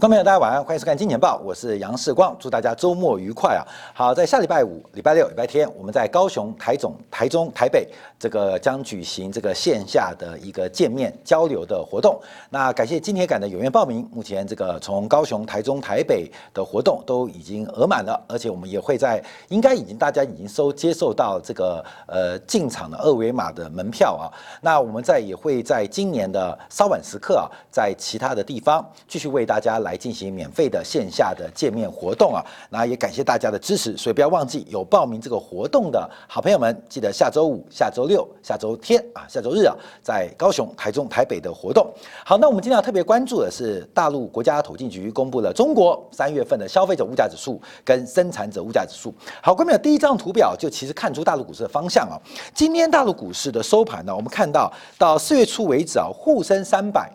观众朋友，大家晚安，欢迎收看《金钱报》，我是杨世光，祝大家周末愉快啊！好，在下礼拜五、礼拜六、礼拜天，我们在高雄、台总、台中、台北这个将举行这个线下的一个见面交流的活动。那感谢今天赶的踊跃报名，目前这个从高雄、台中、台北的活动都已经额满了，而且我们也会在应该已经大家已经收接受到这个呃进场的二维码的门票啊。那我们在也会在今年的稍晚时刻啊，在其他的地方继续为大家来。来进行免费的线下的见面活动啊，那也感谢大家的支持，所以不要忘记有报名这个活动的好朋友们，记得下周五、下周六、下周天啊、下周日啊，在高雄、台中、台北的活动。好，那我们今天要特别关注的是大陆国家统计局公布了中国三月份的消费者物价指数跟生产者物价指数。好，关众第一张图表就其实看出大陆股市的方向啊。今天大陆股市的收盘呢，我们看到到四月初为止啊，沪深三百，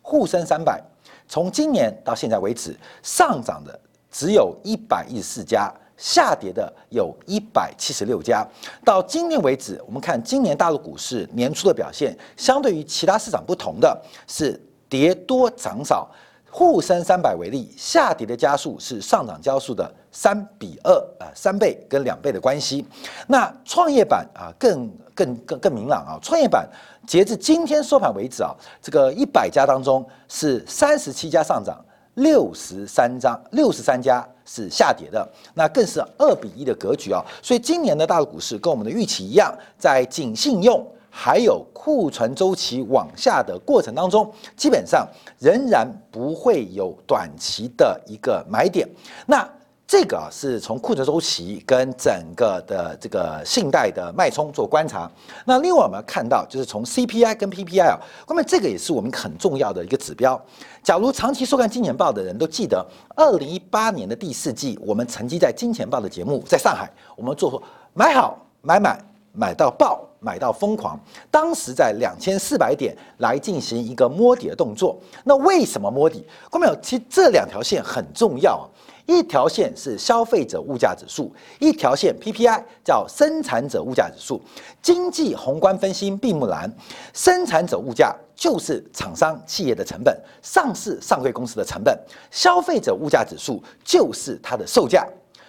沪深三百。从今年到现在为止，上涨的只有一百一十四家，下跌的有一百七十六家。到今年为止，我们看今年大陆股市年初的表现，相对于其他市场不同的是跌多涨少。沪深三百为例，下跌的加速是上涨加速的三比二啊，三倍跟两倍的关系。那创业板啊，更更更更明朗啊，创业板截至今天收盘为止啊，这个一百家当中是三十七家上涨，六十三张六十三家是下跌的，那更是二比一的格局啊。所以今年的大陆股市跟我们的预期一样，在紧信用。还有库存周期往下的过程当中，基本上仍然不会有短期的一个买点。那这个啊，是从库存周期跟整个的这个信贷的脉冲做观察。那另外我们看到，就是从 CPI 跟 PPI 啊，那么这个也是我们很重要的一个指标。假如长期收看金钱报的人都记得，二零一八年的第四季，我们曾经在金钱报的节目，在上海，我们做买好买买。买到爆，买到疯狂。当时在两千四百点来进行一个摸底的动作。那为什么摸底？后面有？其实这两条线很重要啊。一条线是消费者物价指数，一条线 PPI 叫生产者物价指数。经济宏观分析并不难，生产者物价就是厂商企业的成本，上市上柜公司的成本。消费者物价指数就是它的售价。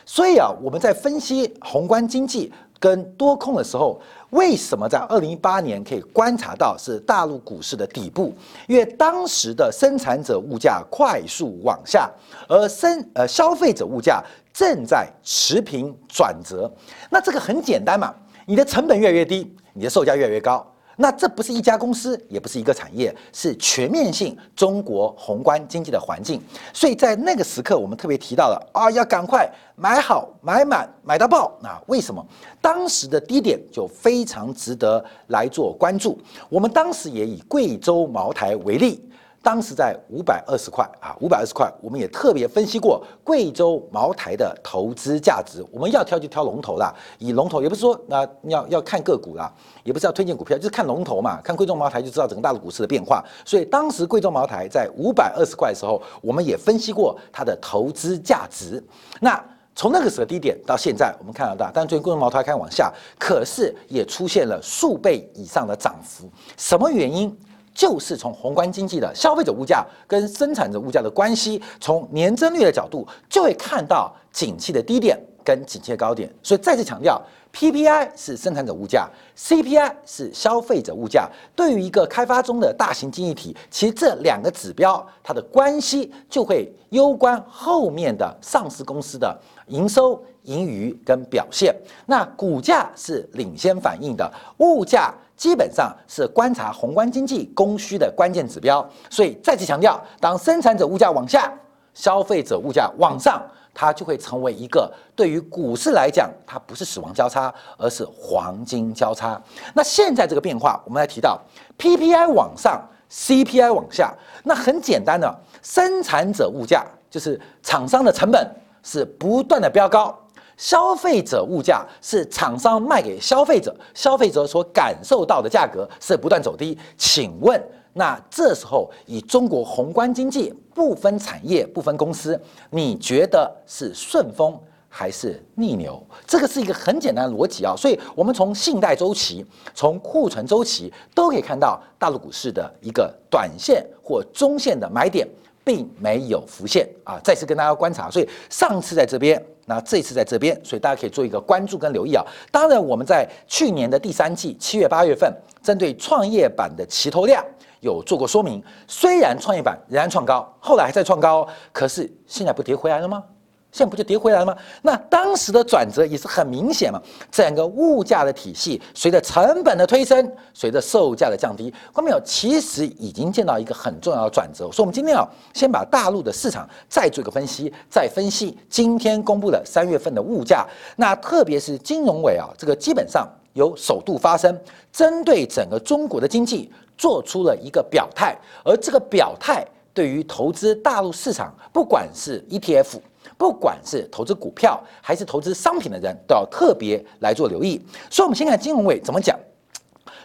所以啊，我们在分析宏观经济。跟多空的时候，为什么在二零一八年可以观察到是大陆股市的底部？因为当时的生产者物价快速往下，而生呃消费者物价正在持平转折。那这个很简单嘛，你的成本越来越低，你的售价越来越高。那这不是一家公司，也不是一个产业，是全面性中国宏观经济的环境。所以在那个时刻，我们特别提到了啊，要赶快买好、买满、买到爆。那为什么？当时的低点就非常值得来做关注。我们当时也以贵州茅台为例。当时在五百二十块啊，五百二十块，我们也特别分析过贵州茅台的投资价值。我们要挑就挑龙头啦，以龙头也不是说那要要看个股啦，也不是要推荐股票，就是看龙头嘛，看贵州茅台就知道整个大陆股市的变化。所以当时贵州茅台在五百二十块的时候，我们也分析过它的投资价值。那从那个时候低点到现在，我们看得到，但最近贵州茅台开始往下，可是也出现了数倍以上的涨幅。什么原因？就是从宏观经济的消费者物价跟生产者物价的关系，从年增率的角度，就会看到景气的低点跟景气的高点。所以再次强调，PPI 是生产者物价，CPI 是消费者物价。对于一个开发中的大型经济体，其实这两个指标它的关系就会攸关后面的上市公司的营收、盈余跟表现。那股价是领先反应的，物价。基本上是观察宏观经济供需的关键指标，所以再次强调，当生产者物价往下，消费者物价往上，它就会成为一个对于股市来讲，它不是死亡交叉，而是黄金交叉。那现在这个变化，我们来提到 PPI 往上，CPI 往下，那很简单的，生产者物价就是厂商的成本是不断的飙高。消费者物价是厂商卖给消费者，消费者所感受到的价格是不断走低。请问，那这时候以中国宏观经济不分产业、不分公司，你觉得是顺风还是逆流？这个是一个很简单的逻辑啊。所以，我们从信贷周期、从库存周期都可以看到大陆股市的一个短线或中线的买点。并没有浮现啊。再次跟大家观察，所以上次在这边，那这次在这边，所以大家可以做一个关注跟留意啊。当然，我们在去年的第三季七月八月份，针对创业板的齐头量有做过说明。虽然创业板仍然创高，后来还在创高，可是现在不跌回来了吗？现在不就跌回来了吗？那当时的转折也是很明显嘛。整个物价的体系随着成本的推升，随着售价的降低，观众朋友其实已经见到一个很重要的转折。所以，我们今天啊，先把大陆的市场再做一个分析，再分析今天公布的三月份的物价。那特别是金融委啊，这个基本上有首度发生，针对整个中国的经济做出了一个表态，而这个表态对于投资大陆市场，不管是 ETF。不管是投资股票还是投资商品的人，都要特别来做留意。所以，我们先看金融委怎么讲。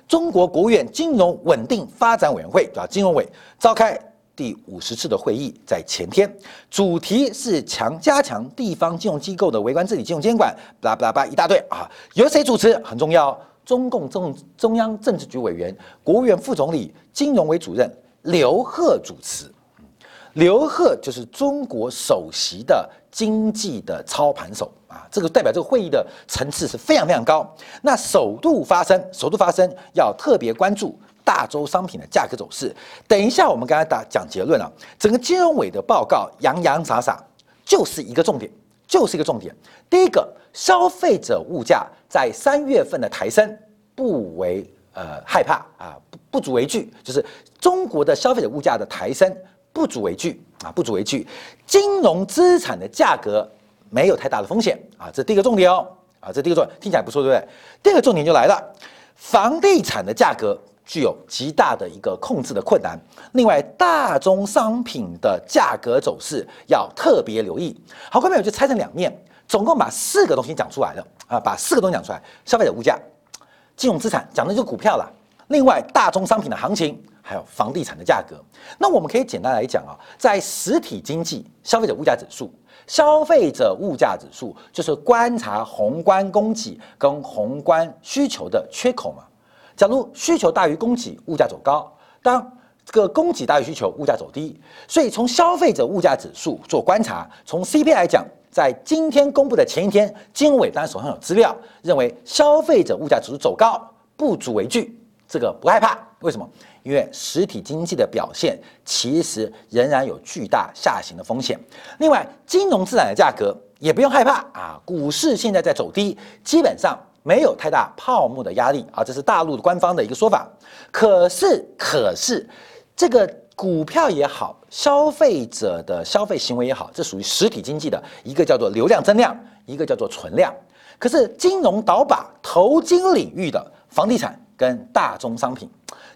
中国国务院金融稳定发展委员会，对吧？金融委召开第五十次的会议，在前天，主题是强加强地方金融机构的微观治理、金融监管，巴拉巴拉巴一大堆啊。由谁主持很重要？中共中中央政治局委员、国务院副总理、金融委主任刘鹤主持。刘鹤就是中国首席的经济的操盘手啊，这个代表这个会议的层次是非常非常高。那首度发生，首度发生要特别关注大洲商品的价格走势。等一下，我们刚才打讲结论了，整个金融委的报告洋洋洒洒就是一个重点，就是一个重点。第一个，消费者物价在三月份的抬升不为呃害怕啊，不不足为惧，就是中国的消费者物价的抬升。不足为惧啊，不足为惧。金融资产的价格没有太大的风险啊，这第一个重点哦啊，这第一个重点听起来不错，对不对？第二个重点就来了，房地产的价格具有极大的一个控制的困难。另外，大宗商品的价格走势要特别留意。好，各位朋友就拆成两面，总共把四个东西讲出来了啊，把四个东西讲出来：消费者物价、金融资产，讲的就是股票了。另外，大宗商品的行情。还有房地产的价格，那我们可以简单来讲啊，在实体经济，消费者物价指数，消费者物价指数就是观察宏观供给跟宏观需求的缺口嘛。假如需求大于供给，物价走高；当这个供给大于需求，物价走低。所以从消费者物价指数做观察，从 CPI 来讲，在今天公布的前一天，金融委当然手上有资料，认为消费者物价指数走高不足为惧，这个不害怕。为什么？因为实体经济的表现其实仍然有巨大下行的风险。另外，金融资产的价格也不用害怕啊，股市现在在走低，基本上没有太大泡沫的压力啊，这是大陆官方的一个说法。可是，可是这个股票也好，消费者的消费行为也好，这属于实体经济的一个叫做流量增量，一个叫做存量。可是金融倒把投金领域的房地产跟大宗商品。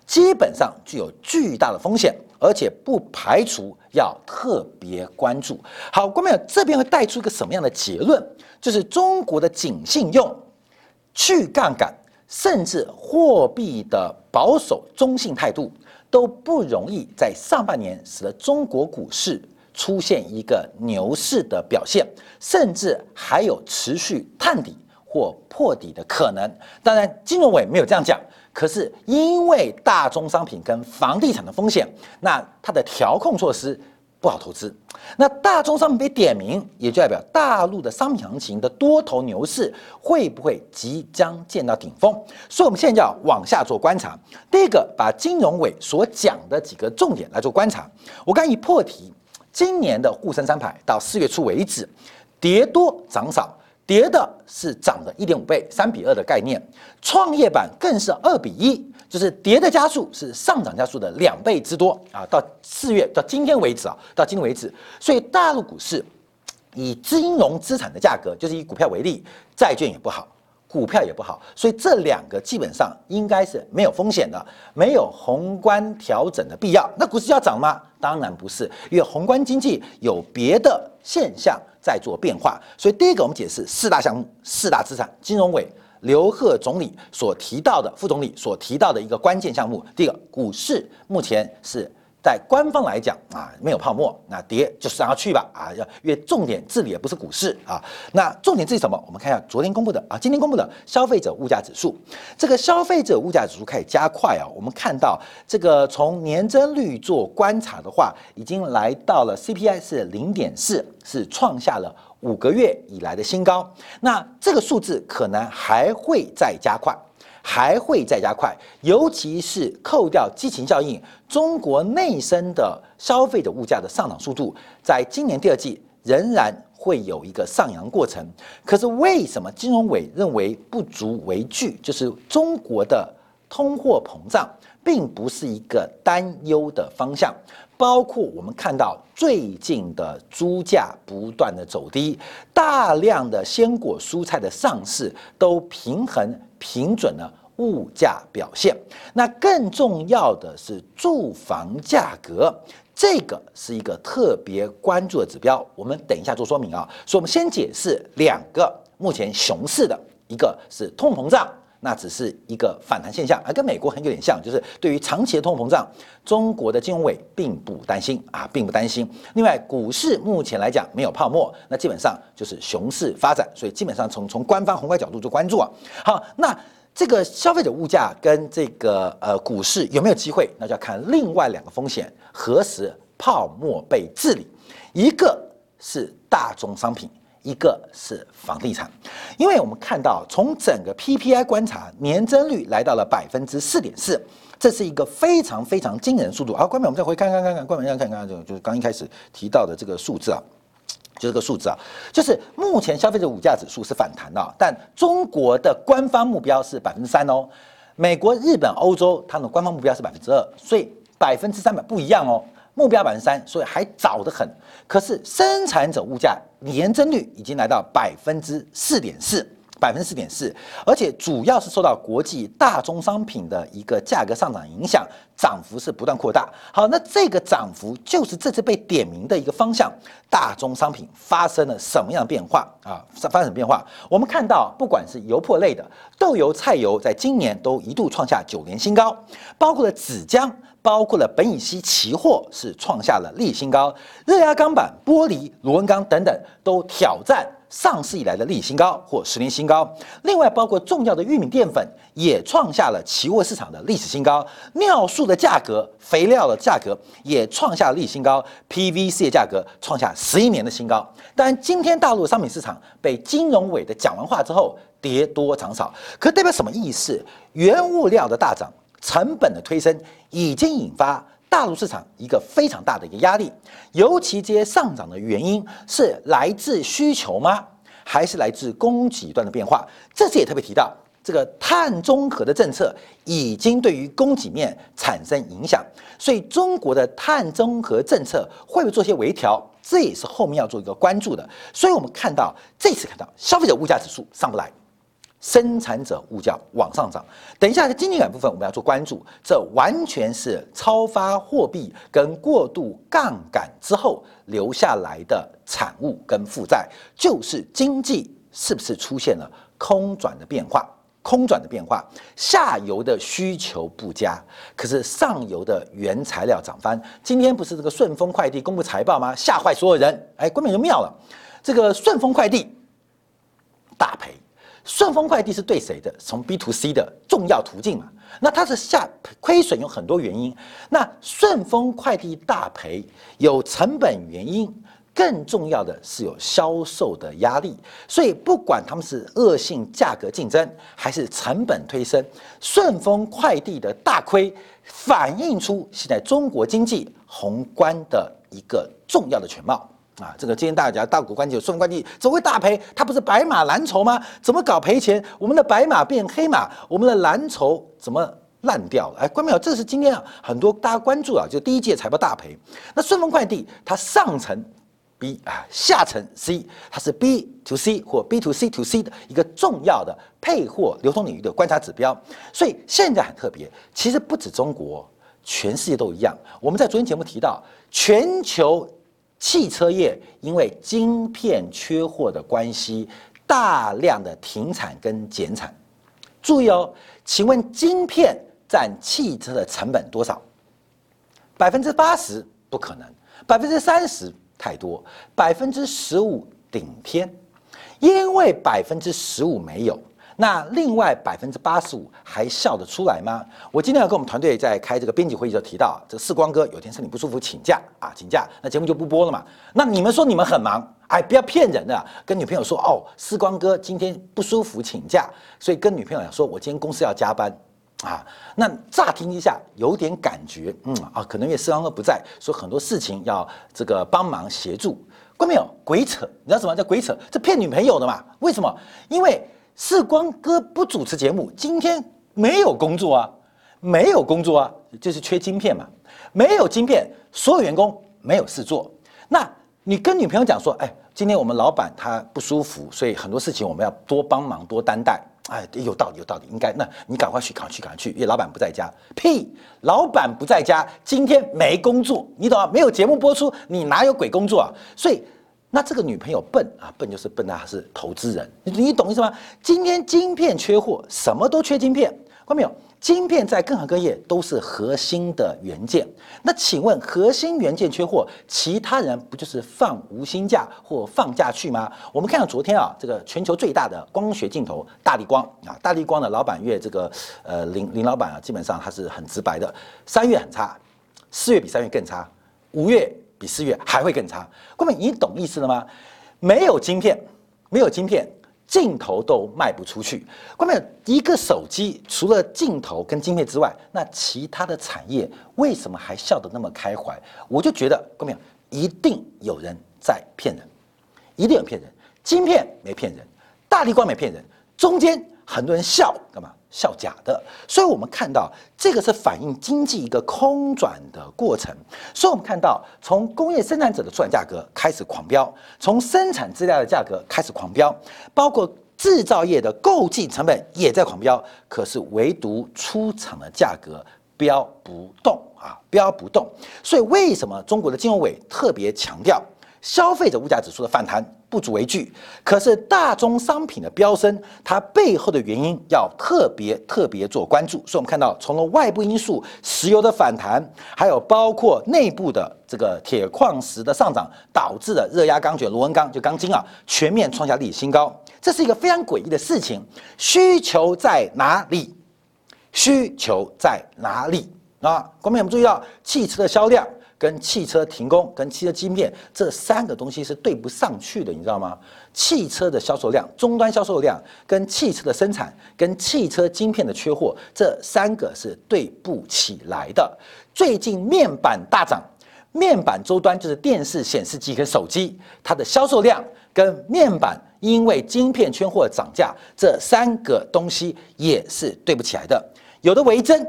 基本上具有巨大的风险，而且不排除要特别关注。好，观众朋友，这边会带出一个什么样的结论？就是中国的紧信用、去杠杆，甚至货币的保守中性态度，都不容易在上半年使得中国股市出现一个牛市的表现，甚至还有持续探底或破底的可能。当然，金融委没有这样讲。可是因为大宗商品跟房地产的风险，那它的调控措施不好投资。那大宗商品被点名，也就代表大陆的商品行情的多头牛市会不会即将见到顶峰？所以，我们现在要往下做观察。第一个，把金融委所讲的几个重点来做观察。我刚一破题，今年的沪深三百到四月初为止，跌多涨少。跌的是涨的一点五倍，三比二的概念，创业板更是二比一，就是跌的加速是上涨加速的两倍之多啊！到四月到今天为止啊，到今天为止，所以大陆股市以金融资产的价格，就是以股票为例，债券也不好。股票也不好，所以这两个基本上应该是没有风险的，没有宏观调整的必要。那股市要涨吗？当然不是，因为宏观经济有别的现象在做变化。所以第一个，我们解释四大项目、四大资产，金融委刘鹤总理所提到的，副总理所提到的一个关键项目。第一个，股市目前是在官方来讲啊，没有泡沫，那跌就是让它去吧啊，要因为重点治理也不是股市啊，那重点治理什么？我们看一下昨天公布的啊，今天公布的消费者物价指数，这个消费者物价指数开始加快啊，我们看到这个从年增率做观察的话，已经来到了 CPI 是零点四，是创下了五个月以来的新高，那这个数字可能还会再加快。还会再加快，尤其是扣掉激情效应，中国内生的消费者物价的上涨速度，在今年第二季仍然会有一个上扬过程。可是为什么金融委认为不足为惧？就是中国的通货膨胀并不是一个担忧的方向。包括我们看到最近的猪价不断的走低，大量的鲜果蔬菜的上市都平衡。平准了物价表现，那更重要的是住房价格，这个是一个特别关注的指标。我们等一下做说明啊，所以我们先解释两个目前熊市的，一个是通膨胀，那只是一个反弹现象，而跟美国很有点像，就是对于长期的通货膨胀，中国的金融委并不担心啊，并不担心。另外，股市目前来讲没有泡沫，那基本上就是熊市发展，所以基本上从从官方宏观角度做关注啊。好，那。这个消费者物价跟这个呃股市有没有机会？那就要看另外两个风险何时泡沫被治理。一个是大宗商品，一个是房地产。因为我们看到从整个 PPI 观察，年增率来到了百分之四点四，这是一个非常非常惊人的速度。好，关门我们再回看看看看，关门再看看就就是刚一开始提到的这个数字啊。就这个数字啊，就是目前消费者物价指数是反弹的，但中国的官方目标是百分之三哦。美国、日本、欧洲，他们的官方目标是百分之二，所以百分之三百不一样哦。目标百分之三，所以还早得很。可是生产者物价年增率已经来到百分之四点四。百分之四点四，而且主要是受到国际大宗商品的一个价格上涨影响，涨幅是不断扩大。好，那这个涨幅就是这次被点名的一个方向。大宗商品发生了什么样的变化啊？发生什么变化？我们看到，不管是油粕类的豆油、菜油，在今年都一度创下九年新高，包括了纸浆，包括了苯乙烯期货是创下了历史新高，热轧钢板、玻璃、螺纹钢等等都挑战。上市以来的历史新高或十年新高，另外包括重要的玉米淀粉也创下了期货市场的历史新高，尿素的价格、肥料的价格也创下历史新高，PVC 的价格创下十一年的新高。当然，今天大陆商品市场被金融委的讲完话之后，跌多涨少，可代表什么意思？原物料的大涨，成本的推升，已经引发。大陆市场一个非常大的一个压力，尤其这些上涨的原因是来自需求吗？还是来自供给端的变化？这次也特别提到，这个碳中和的政策已经对于供给面产生影响，所以中国的碳中和政策会不会做些微调？这也是后面要做一个关注的。所以我们看到这次看到消费者物价指数上不来。生产者物价往上涨，等一下在经济感部分我们要做关注，这完全是超发货币跟过度杠杆之后留下来的产物跟负债，就是经济是不是出现了空转的变化？空转的变化，下游的需求不佳，可是上游的原材料涨翻。今天不是这个顺丰快递公布财报吗？吓坏所有人，哎，根本就妙了，这个顺丰快递大赔。顺丰快递是对谁的？从 B to C 的重要途径嘛？那它是下亏损有很多原因。那顺丰快递大赔有成本原因，更重要的是有销售的压力。所以不管他们是恶性价格竞争还是成本推升，顺丰快递的大亏反映出现在中国经济宏观的一个重要的全貌。啊，这个今天大家大股关节顺丰快递怎么会大赔？它不是白马蓝筹吗？怎么搞赔钱？我们的白马变黑马，我们的蓝筹怎么烂掉了？哎，关没有？这是今天啊很多大家关注啊，就第一届财报大赔。那顺丰快递它上层 B 啊，下层 C，它是 B to C 或 B to C to C 的一个重要的配货流通领域的观察指标。所以现在很特别，其实不止中国，全世界都一样。我们在昨天节目提到全球。汽车业因为晶片缺货的关系，大量的停产跟减产。注意哦，请问晶片占汽车的成本多少？百分之八十不可能，百分之三十太多，百分之十五顶天，因为百分之十五没有。那另外百分之八十五还笑得出来吗？我今天要跟我们团队在开这个编辑会议的时候提到，这个世光哥有天身体不舒服请假啊，请假，那节目就不播了嘛。那你们说你们很忙，哎，不要骗人的，跟女朋友说哦，四光哥今天不舒服请假，所以跟女朋友说，我今天公司要加班啊。那乍听一下有点感觉，嗯啊，可能因为四光哥不在，说很多事情要这个帮忙协助，关没有？鬼扯，你知道什么叫鬼扯？这骗女朋友的嘛？为什么？因为。是光哥不主持节目，今天没有工作啊，没有工作啊，就是缺晶片嘛，没有晶片，所有员工没有事做。那你跟女朋友讲说，哎，今天我们老板他不舒服，所以很多事情我们要多帮忙多担待。哎，有道理，有道理，应该。那你赶快去，赶快去，赶快去，因为老板不在家。屁，老板不在家，今天没工作，你懂吗？没有节目播出，你哪有鬼工作啊？所以。那这个女朋友笨啊，笨就是笨，她是投资人，你你懂意思吗？今天晶片缺货，什么都缺晶片，看到没有？晶片在各行各业都是核心的元件。那请问，核心元件缺货，其他人不就是放无薪假或放假去吗？我们看到昨天啊，这个全球最大的光学镜头大力光啊，大力光的老板月这个呃林林老板啊，基本上他是很直白的，三月很差，四月比三月更差，五月。比四月还会更差，哥们，你懂意思了吗？没有晶片，没有晶片，镜头都卖不出去。哥们，一个手机除了镜头跟晶片之外，那其他的产业为什么还笑得那么开怀？我就觉得，哥们，一定有人在骗人，一定有骗人。晶片没骗人，大力光没骗人，中间很多人笑干嘛？笑假的，所以我们看到这个是反映经济一个空转的过程。所以我们看到，从工业生产者的出厂价格开始狂飙，从生产资料的价格开始狂飙，包括制造业的购进成本也在狂飙，可是唯独出厂的价格飙不动啊，飙不动。所以为什么中国的金融委特别强调消费者物价指数的反弹？不足为惧，可是大宗商品的飙升，它背后的原因要特别特别做关注。所以，我们看到，从了外部因素，石油的反弹，还有包括内部的这个铁矿石的上涨，导致的热压钢卷、螺纹钢就钢筋啊，全面创下历史新高。这是一个非常诡异的事情。需求在哪里？需求在哪里啊？观众朋友们注意到汽车的销量。跟汽车停工、跟汽车晶片这三个东西是对不上去的，你知道吗？汽车的销售量、终端销售量、跟汽车的生产、跟汽车晶片的缺货，这三个是对不起来的。最近面板大涨，面板终端就是电视、显示器跟手机，它的销售量跟面板因为晶片缺货涨价，这三个东西也是对不起来的。有的为真，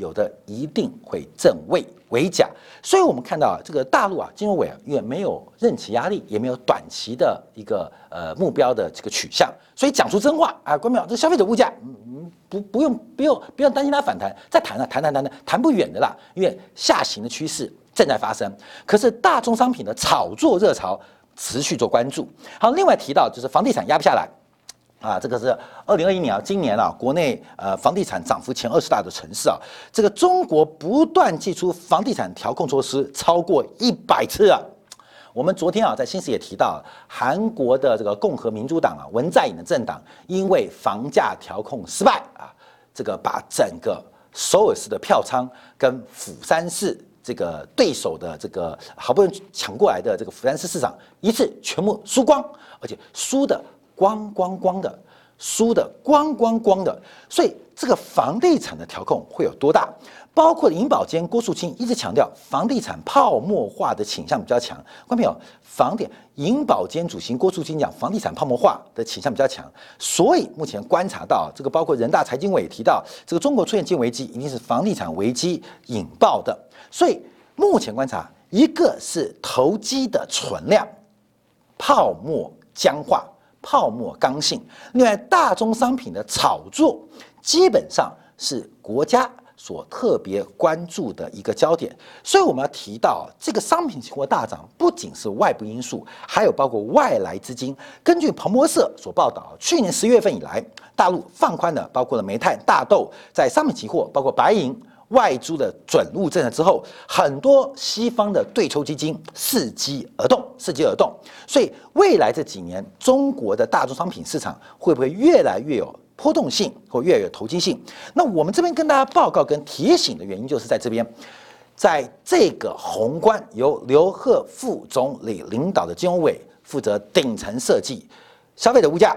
有的一定会正位。为假，所以我们看到啊，这个大陆啊，金融委啊，也没有任期压力，也没有短期的一个呃目标的这个取向，所以讲出真话啊，关淼，这消费者物价，嗯，不不用不用不用担心它反弹，再谈啊，谈谈谈谈谈不远的啦，因为下行的趋势正在发生，可是大宗商品的炒作热潮持续做关注。好，另外提到就是房地产压不下来。啊，这个是二零二一年啊，今年啊，国内呃房地产涨幅前二十大的城市啊，这个中国不断祭出房地产调控措施超过一百次啊。我们昨天啊，在新视也提到，韩国的这个共和民主党啊，文在寅的政党，因为房价调控失败啊，这个把整个首尔市的票仓跟釜山市这个对手的这个好不容易抢过来的这个釜山市市长一次全部输光，而且输的。光光光的，输的光光光的，所以这个房地产的调控会有多大？包括银保监郭树清一直强调，房地产泡沫化的倾向比较强。观众朋友，房地银保监主席郭树清讲，房地产泡沫化的倾向比较强，所以目前观察到，这个包括人大财经委提到，这个中国出现金融危机，一定是房地产危机引爆的。所以目前观察，一个是投机的存量泡沫僵化。泡沫刚性，另外大宗商品的炒作基本上是国家所特别关注的一个焦点，所以我们要提到这个商品期货大涨，不仅是外部因素，还有包括外来资金。根据彭博社所报道，去年十月份以来，大陆放宽的包括了煤炭、大豆在商品期货，包括白银、外租的准入政策之后，很多西方的对冲基金伺机而动，伺机而动。所以未来这几年，中国的大宗商品市场会不会越来越有波动性，或越来越投机性？那我们这边跟大家报告跟提醒的原因，就是在这边，在这个宏观由刘鹤副总理领导的金融委负责顶层设计，消费者物价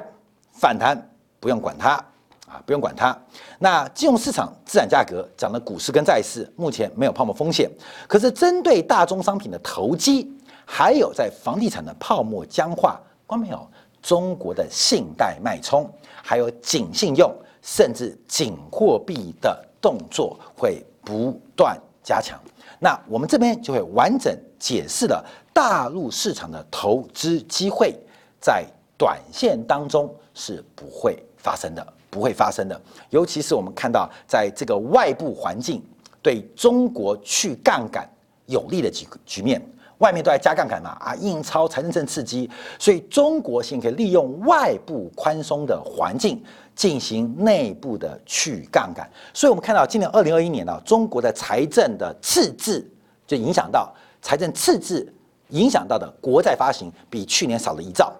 反弹不用管它。啊，不用管它。那金融市场资产价格涨的股市跟债市目前没有泡沫风险，可是针对大宗商品的投机，还有在房地产的泡沫僵化，关没有？中国的信贷脉冲，还有紧信用，甚至紧货币的动作会不断加强。那我们这边就会完整解释了大陆市场的投资机会，在短线当中是不会发生的。不会发生的，尤其是我们看到在这个外部环境对中国去杠杆有利的局局面，外面都在加杠杆嘛，啊，印钞、财政政刺激，所以中国现在可以利用外部宽松的环境进行内部的去杠杆。所以我们看到今年二零二一年呢，中国的财政的赤字就影响到财政赤字影响到的国债发行比去年少了一兆。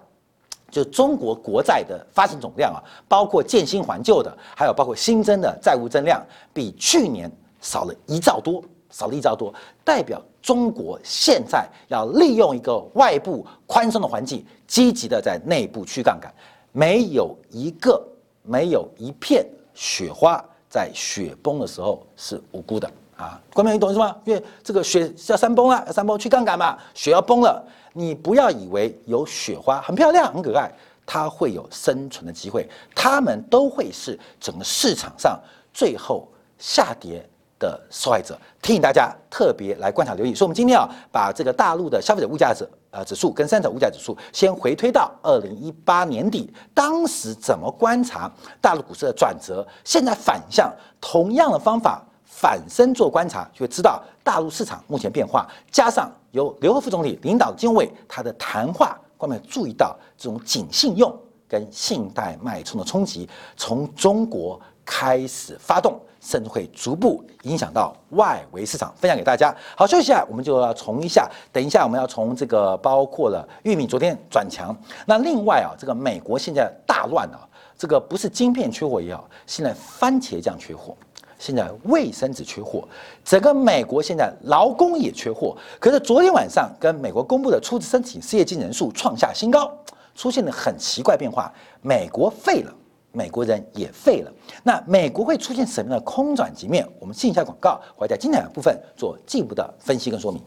就中国国债的发行总量啊，包括建新还旧的，还有包括新增的债务增量，比去年少了一兆多，少了一兆多，代表中国现在要利用一个外部宽松的环境，积极的在内部去杠杆，没有一个没有一片雪花在雪崩的时候是无辜的啊！关明，你懂意思吗？因为这个雪要山崩了，要山崩去杠杆嘛，雪要崩了。你不要以为有雪花很漂亮很可爱，它会有生存的机会，它们都会是整个市场上最后下跌的受害者。提醒大家特别来观察留意。所以，我们今天啊，把这个大陆的消费者物价指呃指数跟三者物价指数先回推到二零一八年底，当时怎么观察大陆股市的转折？现在反向同样的方法。反身做观察，就会知道大陆市场目前变化，加上由刘鹤副总理领导的金委他的谈话，官们注意到这种紧信用跟信贷脉冲的冲击从中国开始发动，甚至会逐步影响到外围市场。分享给大家。好，休息一下，我们就要从一下，等一下我们要从这个包括了玉米昨天转强，那另外啊，这个美国现在大乱啊，这个不是晶片缺货也好，现在番茄酱缺货。现在卫生纸缺货，整个美国现在劳工也缺货。可是昨天晚上跟美国公布的初次申请失业金人数创下新高，出现了很奇怪变化。美国废了，美国人也废了。那美国会出现什么样的空转局面？我们进一下广告，会在精彩的部分做进一步的分析跟说明。